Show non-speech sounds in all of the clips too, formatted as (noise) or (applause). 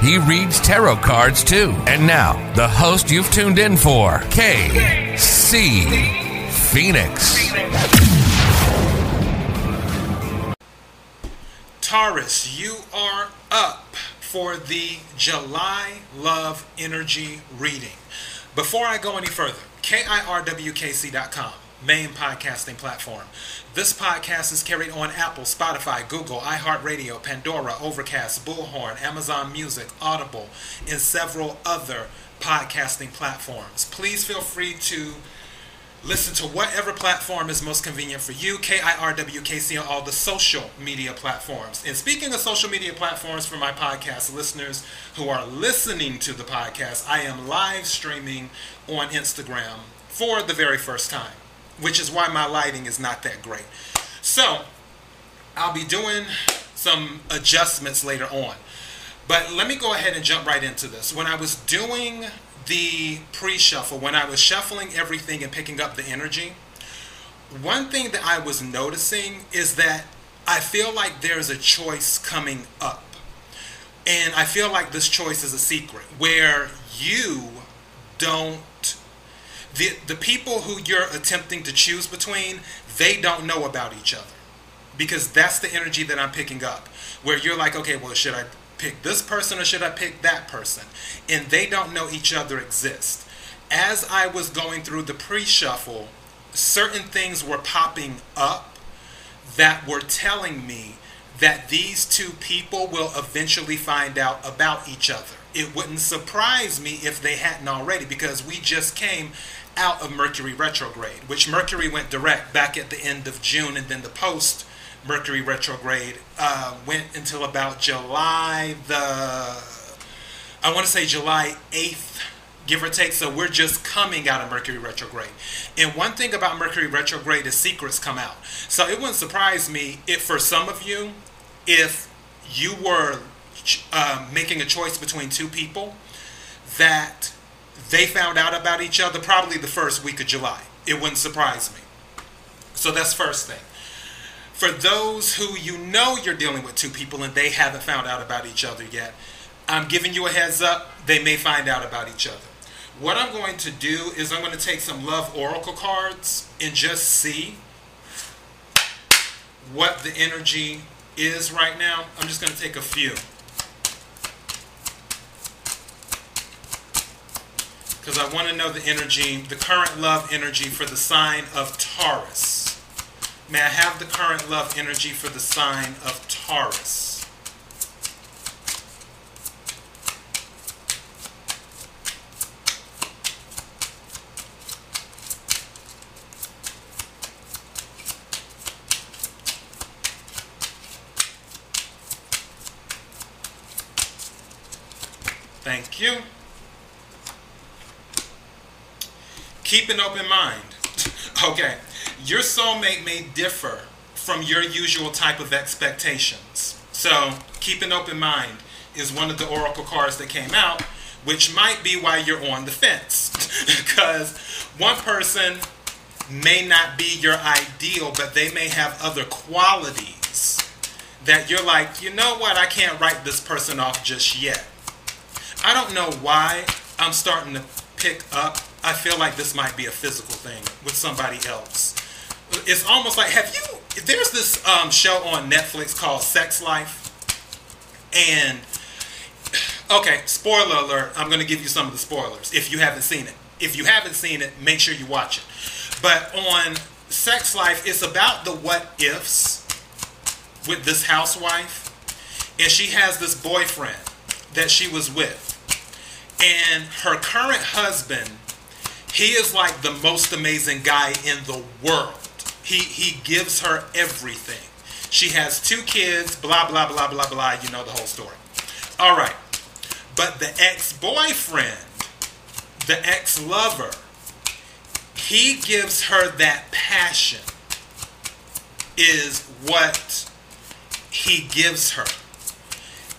He reads tarot cards too. And now, the host you've tuned in for, KC Phoenix. Taurus, you are up for the July Love Energy reading. Before I go any further, KIRWKC.com, main podcasting platform. This podcast is carried on Apple, Spotify, Google, iHeartRadio, Pandora, Overcast, Bullhorn, Amazon Music, Audible, and several other podcasting platforms. Please feel free to listen to whatever platform is most convenient for you. KIRWKC on all the social media platforms. And speaking of social media platforms for my podcast listeners who are listening to the podcast, I am live streaming on Instagram for the very first time which is why my lighting is not that great. So, I'll be doing some adjustments later on. But let me go ahead and jump right into this. When I was doing the pre shuffle, when I was shuffling everything and picking up the energy, one thing that I was noticing is that I feel like there's a choice coming up. And I feel like this choice is a secret where you don't the the people who you're attempting to choose between, they don't know about each other. Because that's the energy that I'm picking up. Where you're like, okay, well, should I pick this person or should I pick that person? And they don't know each other exist. As I was going through the pre-shuffle, certain things were popping up that were telling me that these two people will eventually find out about each other. It wouldn't surprise me if they hadn't already because we just came out of Mercury retrograde, which Mercury went direct back at the end of June, and then the post Mercury retrograde uh, went until about July the, I want to say July 8th, give or take. So we're just coming out of Mercury retrograde. And one thing about Mercury retrograde is secrets come out. So it wouldn't surprise me if for some of you, if you were uh, making a choice between two people, that they found out about each other probably the first week of July. It wouldn't surprise me. So that's first thing. For those who you know you're dealing with two people and they haven't found out about each other yet, I'm giving you a heads up. They may find out about each other. What I'm going to do is I'm going to take some love oracle cards and just see what the energy is right now. I'm just going to take a few. Because I want to know the energy, the current love energy for the sign of Taurus. May I have the current love energy for the sign of Taurus? Thank you. Keep an open mind. (laughs) okay, your soulmate may differ from your usual type of expectations. So, keep an open mind is one of the oracle cards that came out, which might be why you're on the fence. (laughs) because one person may not be your ideal, but they may have other qualities that you're like, you know what, I can't write this person off just yet. I don't know why I'm starting to pick up I feel like this might be a physical thing with somebody else. It's almost like have you? There's this um, show on Netflix called Sex Life, and okay, spoiler alert. I'm going to give you some of the spoilers if you haven't seen it. If you haven't seen it, make sure you watch it. But on Sex Life, it's about the what ifs with this housewife, and she has this boyfriend that she was with, and her current husband he is like the most amazing guy in the world. He he gives her everything. She has two kids, blah blah blah blah blah, you know the whole story. All right. But the ex-boyfriend the ex lover, he gives her that passion, is what he gives her.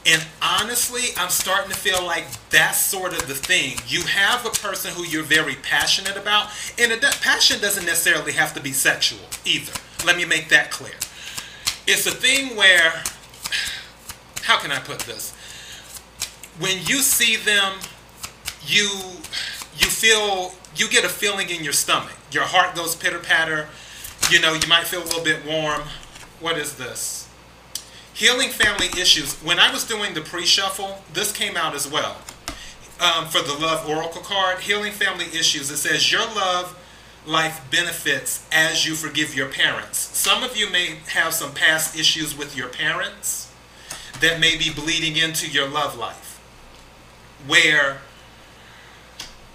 And honestly, I'm starting to feel like that's sort of the thing. You have a person who you're very passionate about, and a passion doesn't necessarily have to be sexual either. Let me make that clear. It's a thing where, how can I put this? When you see them, you you feel you get a feeling in your stomach. Your heart goes pitter patter. You know, you might feel a little bit warm. What is this? Healing family issues. When I was doing the pre-shuffle, this came out as well. Um, for the love oracle card, healing family issues. It says your love life benefits as you forgive your parents. Some of you may have some past issues with your parents that may be bleeding into your love life. Where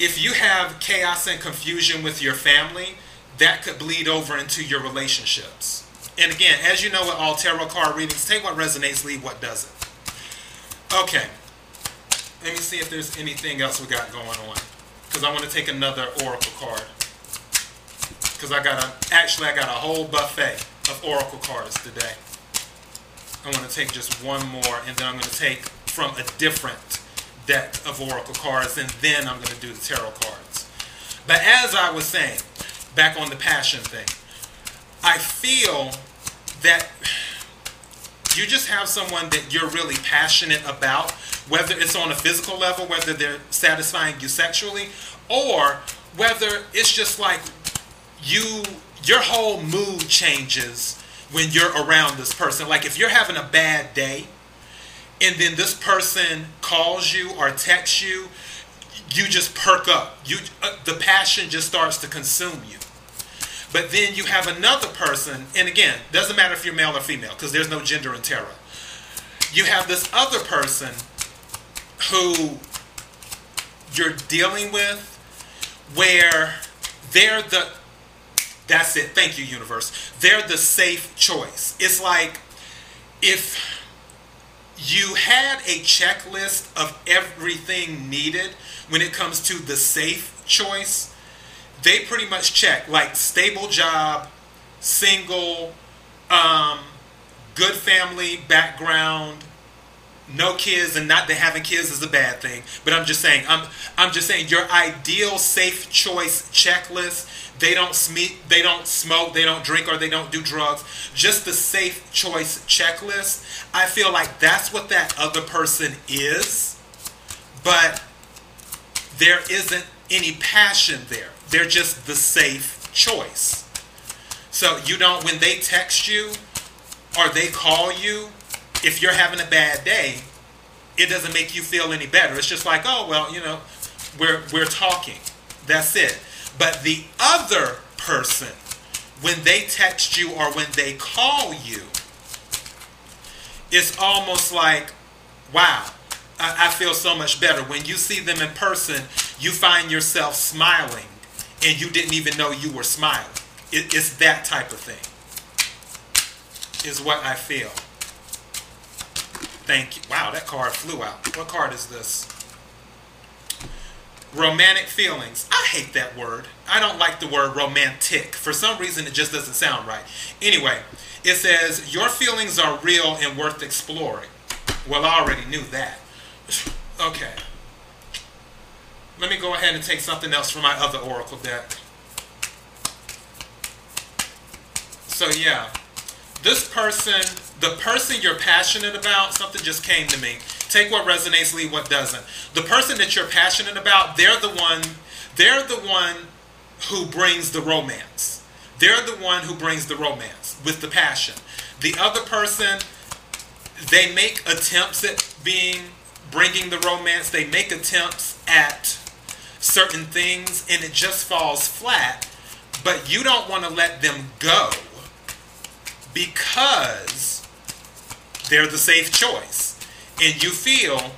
if you have chaos and confusion with your family, that could bleed over into your relationships. And again, as you know with all tarot card readings, take what resonates, leave what doesn't. Okay. Let me see if there's anything else we got going on. Because I want to take another oracle card. Because I got a, actually I got a whole buffet of oracle cards today. I want to take just one more, and then I'm going to take from a different deck of oracle cards, and then I'm going to do the tarot cards. But as I was saying, back on the passion thing, I feel that you just have someone that you're really passionate about, whether it's on a physical level, whether they're satisfying you sexually, or whether it's just like you your whole mood changes when you're around this person. Like if you're having a bad day and then this person calls you or texts you, you just perk up. You uh, the passion just starts to consume you. But then you have another person, and again, doesn't matter if you're male or female, because there's no gender in tarot. You have this other person who you're dealing with where they're the that's it. Thank you, universe. They're the safe choice. It's like if you had a checklist of everything needed when it comes to the safe choice, they pretty much check like stable job, single, um, good family background, no kids, and not that having kids is a bad thing. But I'm just saying, I'm I'm just saying your ideal safe choice checklist. They don't sm- they don't smoke, they don't drink, or they don't do drugs. Just the safe choice checklist. I feel like that's what that other person is, but there isn't any passion there. They're just the safe choice. So you don't, when they text you or they call you, if you're having a bad day, it doesn't make you feel any better. It's just like, oh well, you know, we're we're talking. That's it. But the other person, when they text you or when they call you, it's almost like, wow, I, I feel so much better. When you see them in person, you find yourself smiling and you didn't even know you were smiling. It, it's that type of thing, is what I feel. Thank you. Wow, that card flew out. What card is this? Romantic feelings. I hate that word. I don't like the word romantic. For some reason, it just doesn't sound right. Anyway, it says, Your feelings are real and worth exploring. Well, I already knew that. (sighs) okay. Let me go ahead and take something else from my other oracle deck. So yeah, this person, the person you're passionate about, something just came to me. Take what resonates, leave what doesn't. The person that you're passionate about, they're the one, they're the one who brings the romance. They're the one who brings the romance with the passion. The other person, they make attempts at being bringing the romance. They make attempts at certain things and it just falls flat, but you don't want to let them go because they're the safe choice. And you feel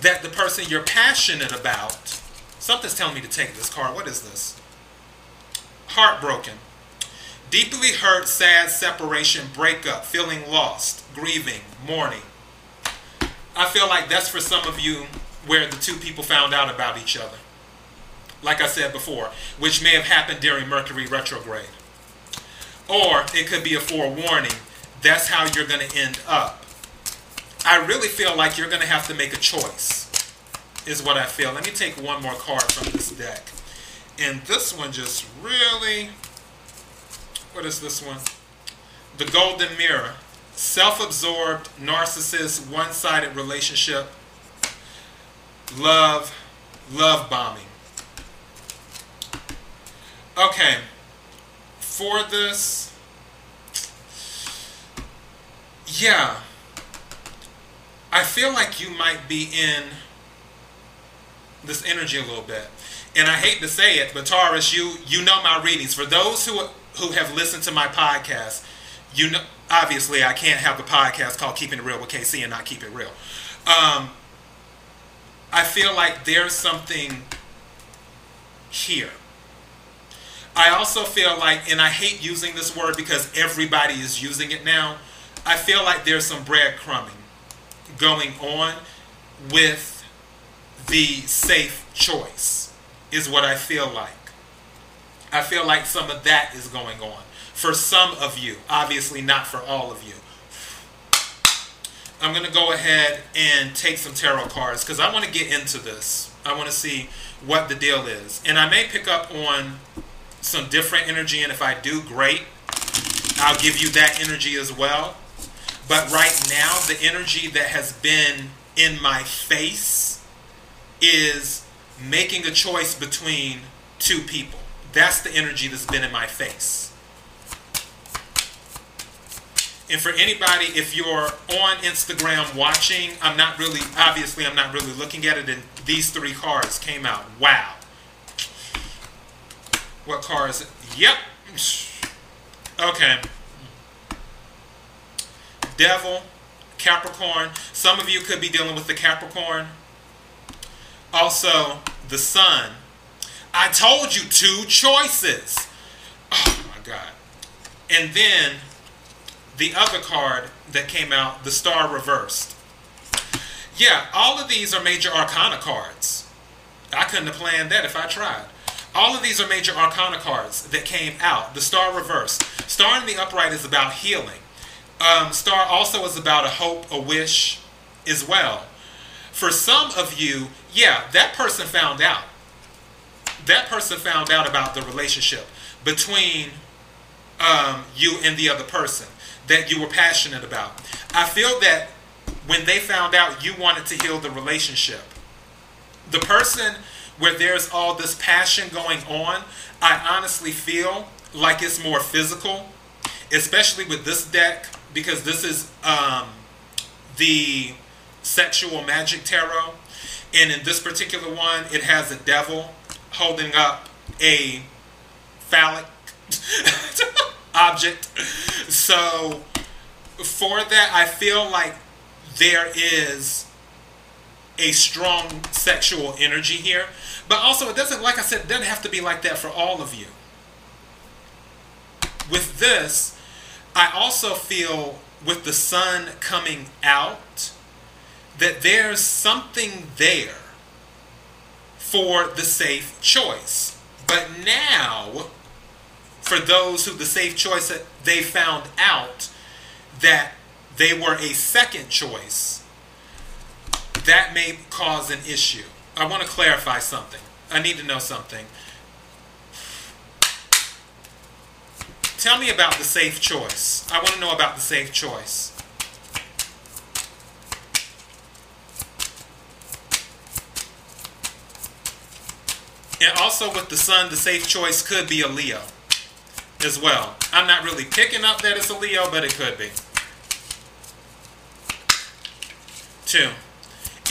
that the person you're passionate about, something's telling me to take this card. What is this? Heartbroken. Deeply hurt, sad, separation, breakup, feeling lost, grieving, mourning. I feel like that's for some of you where the two people found out about each other. like I said before, which may have happened during Mercury retrograde. Or it could be a forewarning. That's how you're going to end up. I really feel like you're going to have to make a choice, is what I feel. Let me take one more card from this deck. And this one just really. What is this one? The Golden Mirror. Self absorbed, narcissist, one sided relationship. Love, love bombing. Okay. For this. Yeah. I feel like you might be in this energy a little bit. And I hate to say it, but Taurus, you you know my readings. For those who who have listened to my podcast, you know obviously I can't have the podcast called Keeping It Real with KC and not keep it real. Um, I feel like there's something here. I also feel like, and I hate using this word because everybody is using it now. I feel like there's some breadcrumbing going on with the safe choice, is what I feel like. I feel like some of that is going on for some of you, obviously not for all of you. I'm going to go ahead and take some tarot cards because I want to get into this. I want to see what the deal is. And I may pick up on some different energy, and if I do, great. I'll give you that energy as well. But right now, the energy that has been in my face is making a choice between two people. That's the energy that's been in my face. And for anybody, if you're on Instagram watching, I'm not really, obviously, I'm not really looking at it, and these three cards came out. Wow. What cards? Yep. Okay. Devil, Capricorn. Some of you could be dealing with the Capricorn. Also, the Sun. I told you two choices. Oh my God. And then the other card that came out, the Star Reversed. Yeah, all of these are major arcana cards. I couldn't have planned that if I tried. All of these are major arcana cards that came out. The Star Reversed. Star in the Upright is about healing. Um, Star also is about a hope, a wish as well. For some of you, yeah, that person found out. That person found out about the relationship between um, you and the other person that you were passionate about. I feel that when they found out you wanted to heal the relationship, the person where there's all this passion going on, I honestly feel like it's more physical, especially with this deck, because this is um, the sexual magic tarot. And in this particular one, it has a devil holding up a phallic (laughs) object. So for that, I feel like there is a strong sexual energy here. But also, it doesn't, like I said, it doesn't have to be like that for all of you. With this, I also feel with the sun coming out that there's something there for the safe choice. But now, for those who the safe choice they found out that they were a second choice, that may cause an issue. I want to clarify something. I need to know something. Tell me about the safe choice. I want to know about the safe choice. And also with the sun, the safe choice could be a Leo as well. I'm not really picking up that it's a Leo, but it could be. Two.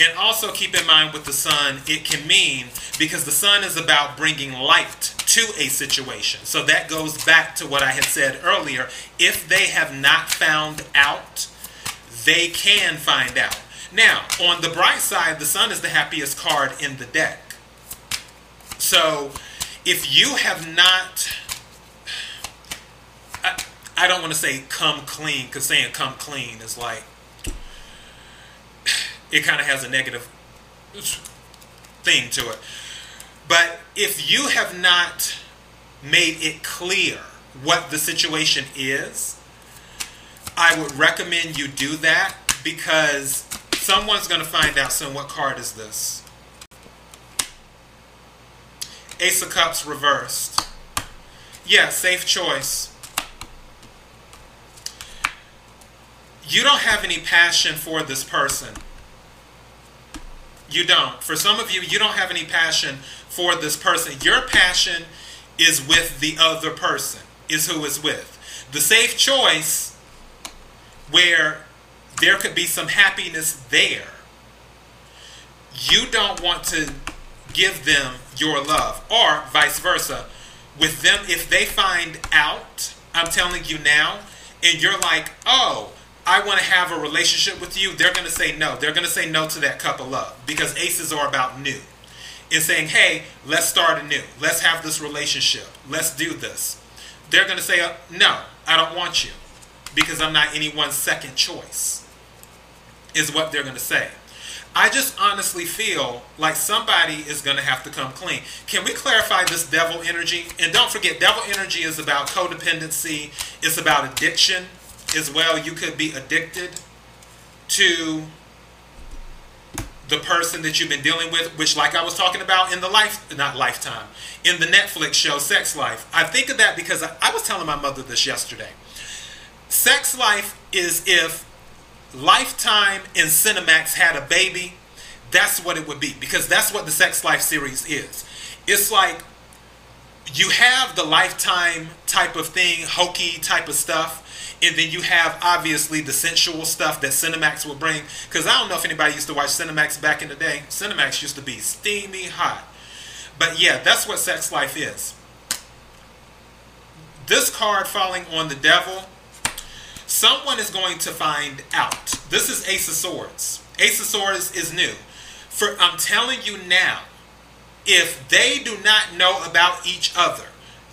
And also keep in mind with the sun, it can mean because the sun is about bringing light to a situation. So that goes back to what I had said earlier. If they have not found out, they can find out. Now, on the bright side, the sun is the happiest card in the deck. So if you have not, I, don't want to say come clean because saying come clean is like, it kind of has a negative thing to it. But if you have not made it clear what the situation is, I would recommend you do that because someone's going to find out soon. What card is this? Ace of Cups reversed. Yeah, safe choice. You don't have any passion for this person. You don't. For some of you, you don't have any passion for this person. Your passion is with the other person, is who is with. The safe choice, where there could be some happiness there, you don't want to give them your love, or vice versa. With them, if they find out, I'm telling you now, and you're like, oh, I want to have a relationship with you, they're going to say no. They're going to say no to that cup of love because aces are about new. And saying, hey, let's start anew. Let's have this relationship. Let's do this. They're going to say, uh, no, I don't want you because I'm not anyone's second choice, is what they're going to say. I just honestly feel like somebody is going to have to come clean. Can we clarify this devil energy? And don't forget, devil energy is about codependency, it's about addiction as well. You could be addicted to the person that you've been dealing with, which, like I was talking about in the life, not lifetime, in the Netflix show Sex Life. I think of that because I, I was telling my mother this yesterday. Sex Life is if Lifetime and Cinemax had a baby, that's what it would be because that's what the Sex Life series is. It's like you have the Lifetime type of thing, hokey type of stuff, and then you have obviously the sensual stuff that Cinemax will bring. Because I don't know if anybody used to watch Cinemax back in the day. Cinemax used to be steamy hot. But yeah, that's what Sex Life is. This card falling on the devil Someone is going to find out. This is Ace of Swords. Ace of Swords is new. For I'm telling you now, if they do not know about each other,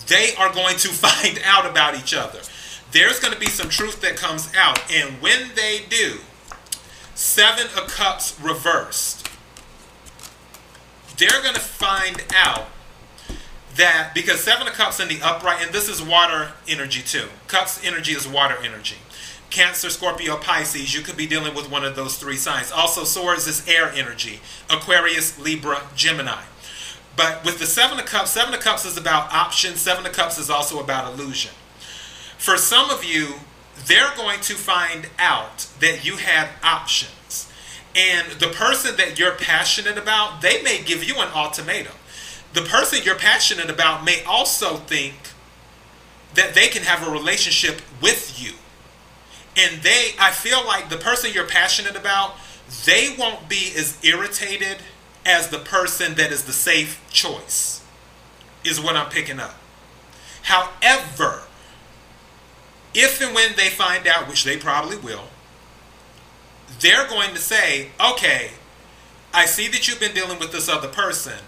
they are going to (laughs) find out about each other. There's going to be some truth that comes out. And when they do, Seven of Cups reversed, they're going to find out that because Seven of Cups in the upright, and this is water energy too. Cups energy is water energy. Cancer, Scorpio, Pisces, you could be dealing with one of those three signs. Also, Swords is air energy Aquarius, Libra, Gemini. But with the Seven of Cups, Seven of Cups is about options, Seven of Cups is also about illusion. For some of you, they're going to find out that you have options. And the person that you're passionate about, they may give you an ultimatum. The person you're passionate about may also think that they can have a relationship with you and they i feel like the person you're passionate about they won't be as irritated as the person that is the safe choice is what i'm picking up. However if and when they find out which they probably will they're going to say okay i see that you've been dealing with this other person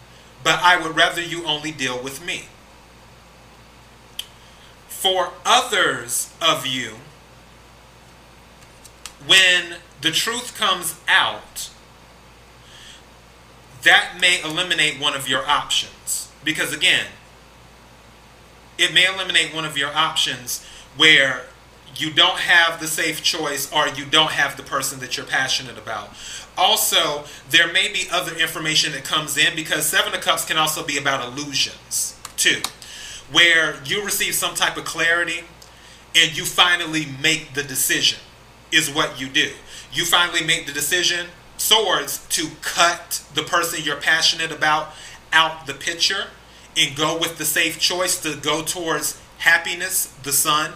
but i would rather you only deal with me. For others of you when the truth comes out, that may eliminate one of your options. Because again, it may eliminate one of your options where you don't have the safe choice or you don't have the person that you're passionate about. Also, there may be other information that comes in because Seven of Cups can also be about illusions too, where you receive some type of clarity and you finally make the decision is what you do. You finally make the decision, swords, to cut the person you're passionate about out the picture and go with the safe choice to go towards happiness, the sun.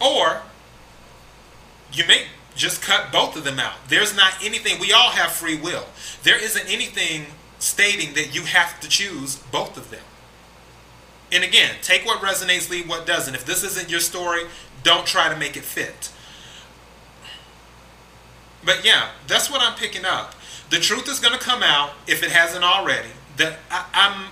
Or you may just cut both of them out. There's not anything, we all have free will. There isn't anything stating that you have to choose both of them. And again, take what resonates, leave what doesn't. If this isn't your story, don't try to make it fit. But yeah, that's what I'm picking up. The truth is going to come out if it hasn't already. That I'm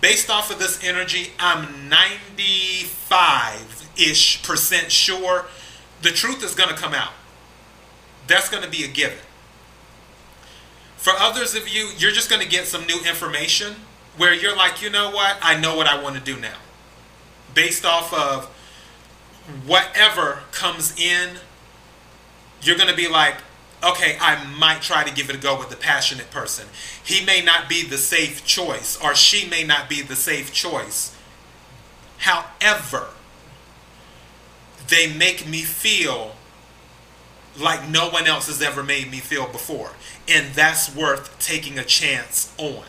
based off of this energy, I'm 95 ish percent sure the truth is going to come out. That's going to be a given. For others of you, you're just going to get some new information where you're like, you know what? I know what I want to do now. Based off of whatever comes in, you're going to be like, okay, I might try to give it a go with the passionate person. He may not be the safe choice, or she may not be the safe choice. However, they make me feel like no one else has ever made me feel before. And that's worth taking a chance on.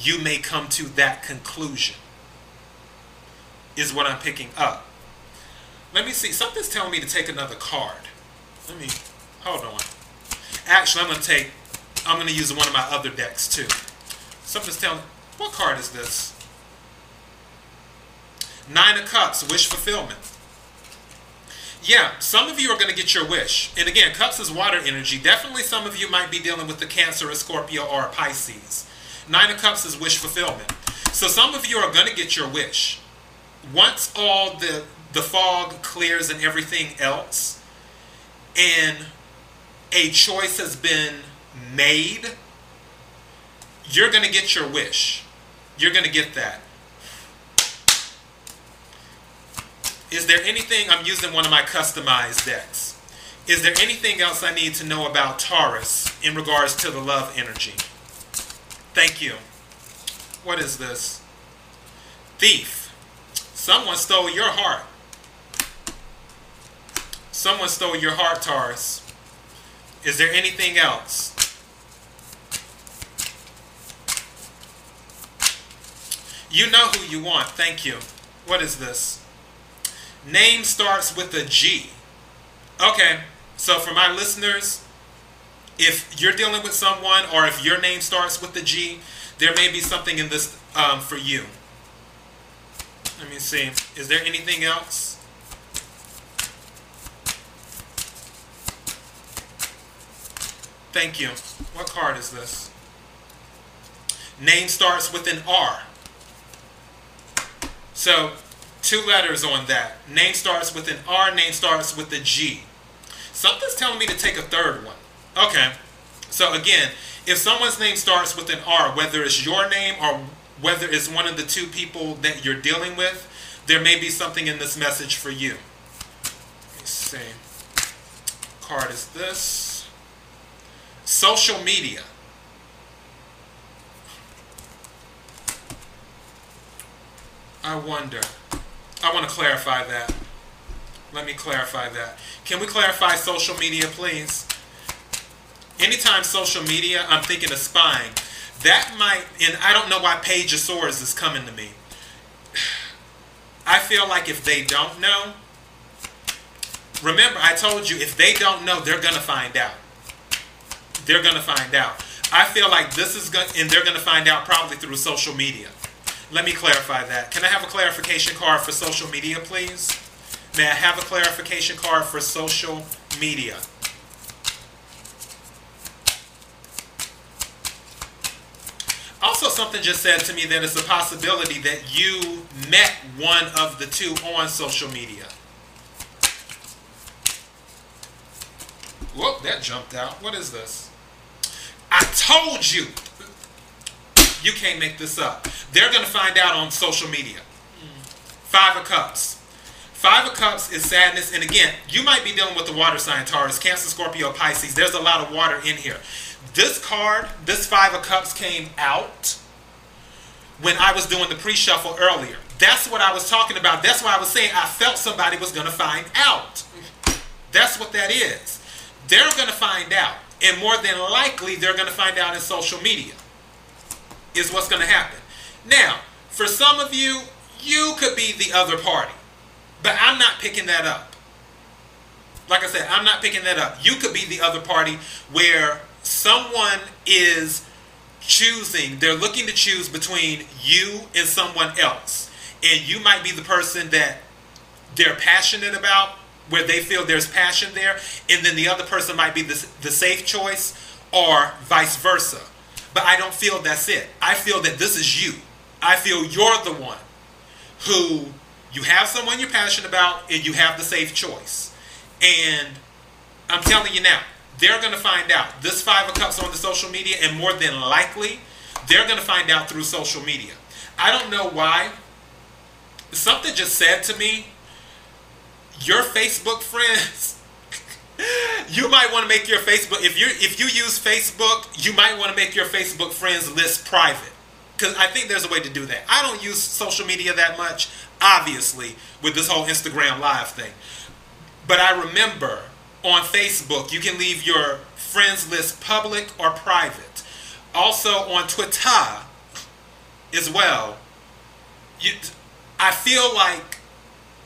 You may come to that conclusion, is what I'm picking up. Let me see. Something's telling me to take another card. Let me, hold on. Actually, I'm going to take, I'm going to use one of my other decks too. Something's telling, what card is this? Nine of Cups, Wish Fulfillment. Yeah, some of you are going to get your wish. And again, Cups is water energy. Definitely some of you might be dealing with the Cancer, a Scorpio, or a Pisces. Nine of Cups is wish fulfillment. So some of you are going to get your wish. Once all the, the fog clears and everything else, and a choice has been made, you're going to get your wish. You're going to get that. Is there anything, I'm using one of my customized decks. Is there anything else I need to know about Taurus in regards to the love energy? Thank you. What is this? Thief. Someone stole your heart. Someone stole your heart, Taurus. Is there anything else? You know who you want. Thank you. What is this? Name starts with a G. Okay, so for my listeners, if you're dealing with someone or if your name starts with the G, there may be something in this um, for you. Let me see. Is there anything else? Thank you. What card is this? Name starts with an R. So Two letters on that. Name starts with an R, name starts with a G. Something's telling me to take a third one. Okay. So again, if someone's name starts with an R, whether it's your name or whether it's one of the two people that you're dealing with, there may be something in this message for you. Let me see. Card is this. Social media. I wonder. I want to clarify that. Let me clarify that. Can we clarify social media, please? Anytime social media, I'm thinking of spying. That might, and I don't know why Page of Swords is coming to me. I feel like if they don't know, remember I told you if they don't know, they're gonna find out. They're gonna find out. I feel like this is going, and they're gonna find out probably through social media. Let me clarify that. Can I have a clarification card for social media, please? May I have a clarification card for social media? Also, something just said to me that it's a possibility that you met one of the two on social media. Whoop, that jumped out. What is this? I told you you can't make this up. They're going to find out on social media. Five of Cups. Five of Cups is sadness. And again, you might be dealing with the water sign, Taurus, Cancer, Scorpio, Pisces. There's a lot of water in here. This card, this Five of Cups came out when I was doing the pre-shuffle earlier. That's what I was talking about. That's why I was saying I felt somebody was going to find out. That's what that is. They're going to find out. And more than likely, they're going to find out in social media is what's going to happen. Now, for some of you, you could be the other party, but I'm not picking that up. Like I said, I'm not picking that up. You could be the other party where someone is choosing, they're looking to choose between you and someone else. And you might be the person that they're passionate about, where they feel there's passion there, and then the other person might be the, the safe choice, or vice versa. But I don't feel that's it. I feel that this is you. I feel you're the one who you have someone you're passionate about and you have the safe choice. And I'm telling you now, they're going to find out. This Five of Cups on the social media, and more than likely, they're going to find out through social media. I don't know why. Something just said to me, your Facebook friends, (laughs) you might want to make your Facebook if you if you use Facebook, you might want to make your Facebook friends list private. Cuz I think there's a way to do that. I don't use social media that much, obviously, with this whole Instagram live thing. But I remember on Facebook, you can leave your friends list public or private. Also on Twitter as well. You, I feel like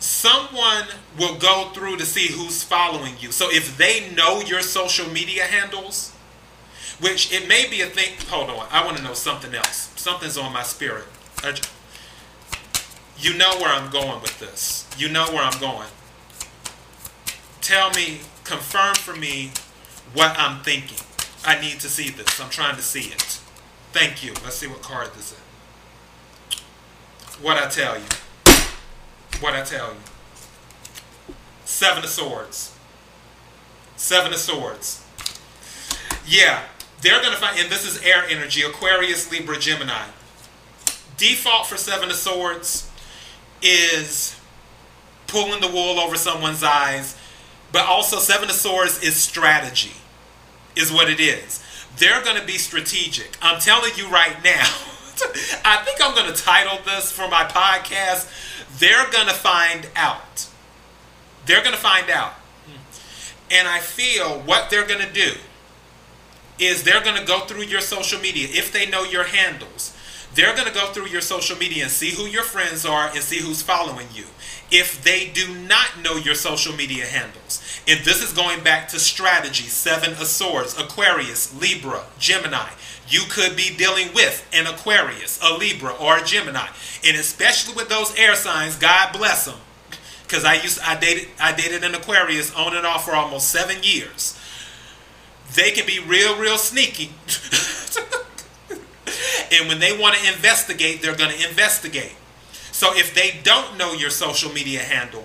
someone will go through to see who's following you. So if they know your social media handles, which it may be a thing. Hold on, I want to know something else. Something's on my spirit. You know where I'm going with this. You know where I'm going. Tell me, confirm for me what I'm thinking. I need to see this. I'm trying to see it. Thank you. Let's see what card this is. What I tell you. What I tell you. Seven of Swords. Seven of Swords. Yeah, they're going to find, and this is air energy Aquarius, Libra, Gemini. Default for Seven of Swords is pulling the wool over someone's eyes, but also Seven of Swords is strategy, is what it is. They're going to be strategic. I'm telling you right now. (laughs) I think I'm going to title this for my podcast. They're going to find out. They're going to find out. Hmm. And I feel what they're going to do is they're going to go through your social media if they know your handles. They're going to go through your social media and see who your friends are and see who's following you. If they do not know your social media handles, and this is going back to strategy, seven of swords, Aquarius, Libra, Gemini, you could be dealing with an Aquarius, a Libra, or a Gemini. And especially with those air signs, God bless them. Because I used I dated I dated an Aquarius on and off for almost seven years. They can be real, real sneaky. (laughs) and when they want to investigate, they're going to investigate. So if they don't know your social media handle,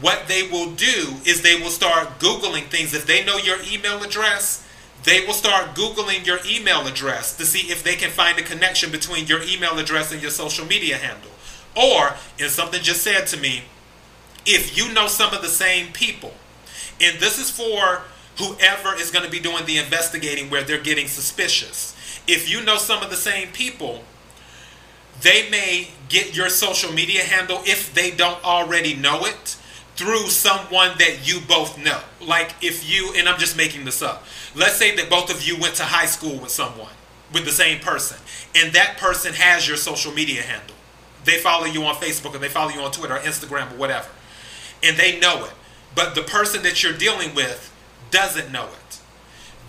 what they will do is they will start Googling things. If they know your email address, they will start Googling your email address to see if they can find a connection between your email address and your social media handle. Or, and something just said to me, if you know some of the same people, and this is for whoever is going to be doing the investigating where they're getting suspicious. If you know some of the same people, they may get your social media handle if they don't already know it through someone that you both know. Like if you, and I'm just making this up, let's say that both of you went to high school with someone, with the same person, and that person has your social media handle. They follow you on Facebook and they follow you on Twitter or Instagram or whatever, and they know it. But the person that you're dealing with doesn't know it.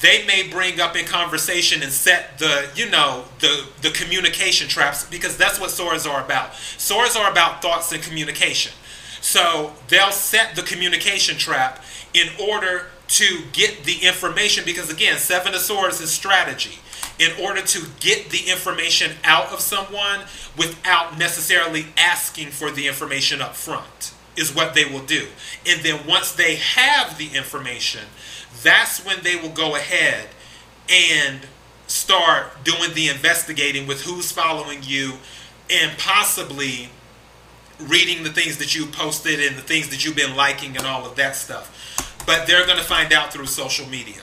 They may bring up in conversation and set the, you know, the the communication traps because that's what swords are about. Swords are about thoughts and communication. So they'll set the communication trap in order to get the information because again, seven of swords is strategy. In order to get the information out of someone without necessarily asking for the information up front is what they will do. And then once they have the information, that's when they will go ahead and start doing the investigating with who's following you and possibly reading the things that you posted and the things that you've been liking and all of that stuff. But they're going to find out through social media.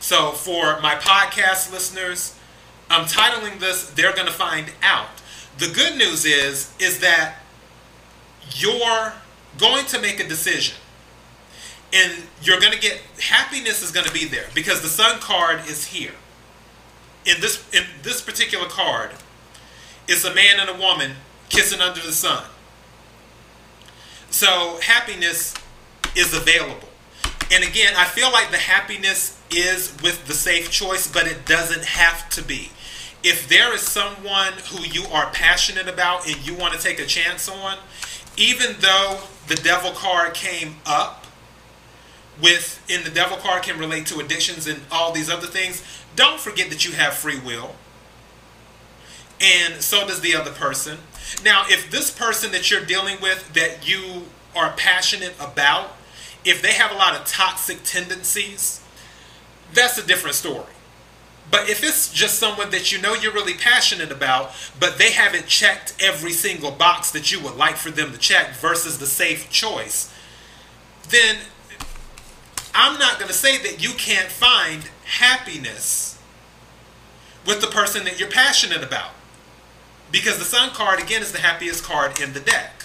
So for my podcast listeners, I'm titling this They're Going to Find Out. The good news is is that you're going to make a decision. And you're going to get happiness is going to be there because the sun card is here. In this in this particular card, it's a man and a woman kissing under the sun. So happiness is available. And again, I feel like the happiness is with the safe choice, but it doesn't have to be. If there is someone who you are passionate about and you want to take a chance on, even though the devil card came up with in the devil card can relate to addictions and all these other things, don't forget that you have free will. And so does the other person. Now, if this person that you're dealing with that you are passionate about, if they have a lot of toxic tendencies, that's a different story. But if it's just someone that you know you're really passionate about, but they haven't checked every single box that you would like for them to check versus the safe choice, then I'm not going to say that you can't find happiness with the person that you're passionate about. Because the Sun card, again, is the happiest card in the deck.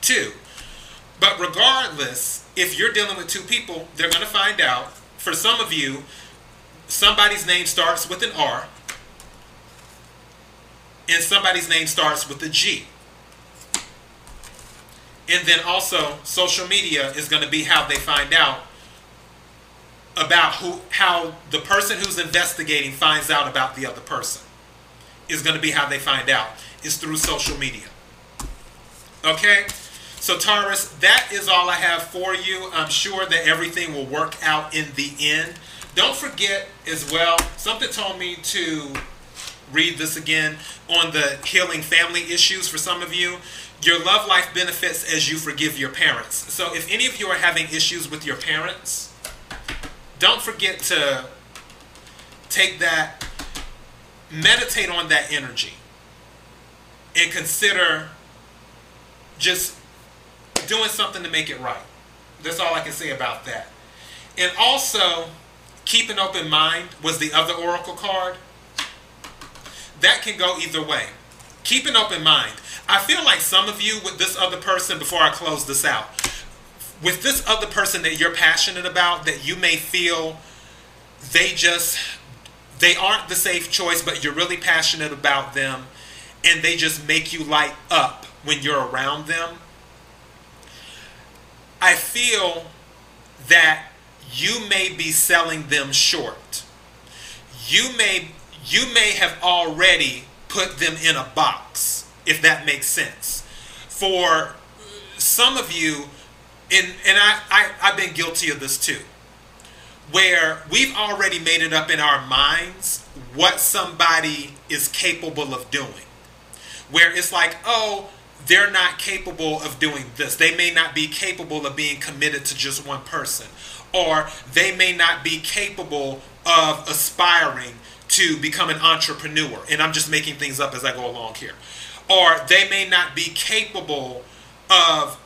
Two. But regardless, if you're dealing with two people, they're going to find out. For some of you, somebody's name starts with an R, and somebody's name starts with a G. And then also, social media is going to be how they find out about who, how the person who's investigating finds out about the other person. Is going to be how they find out. Is through social media. Okay? So, Taurus, that is all I have for you. I'm sure that everything will work out in the end. Don't forget as well, something told me to read this again on the healing family issues for some of you. Your love life benefits as you forgive your parents. So if any of you are having issues with your parents, don't forget to take that, meditate on that energy, and consider just doing something to make it right. That's all I can say about that. And also, Keep an open mind was the other oracle card. That can go either way. Keep an open mind. I feel like some of you with this other person, before I close this out, with this other person that you're passionate about, that you may feel they just, they aren't the safe choice, but you're really passionate about them, and they just make you light up when you're around them. I feel that you may be selling them short. You may you may have already put them in a box, if that makes sense. For some of you, and, and I, I, I've been guilty of this too, where we've already made it up in our minds what somebody is capable of doing. Where it's like, oh, they're not capable of doing this. They may not be capable of being committed to just one person or they may not be capable of aspiring to become an entrepreneur. And I'm just making things up as I go along here. Or they may not be capable of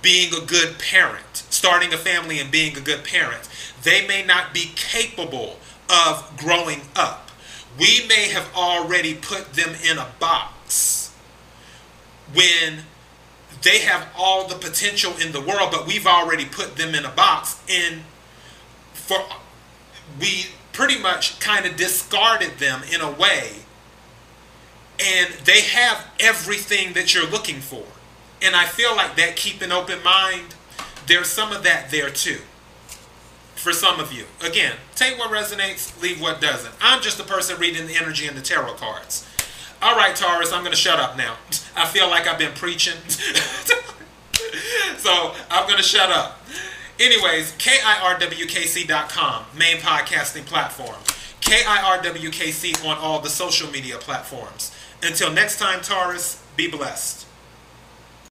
being a good parent, starting a family and being a good parent. They may not be capable of growing up. We may have already put them in a box when they have all the potential in the world, but we've already put them in a box. And for we pretty much kind of discarded them in a way. And they have everything that you're looking for. And I feel like that keep an open mind, there's some of that there too. For some of you. Again, take what resonates, leave what doesn't. I'm just a person reading the energy in the tarot cards. All right, Taurus, I'm going to shut up now. (laughs) I feel like I've been preaching. (laughs) so I'm going to shut up. Anyways, KIRWKC.com, main podcasting platform. KIRWKC on all the social media platforms. Until next time, Taurus, be blessed.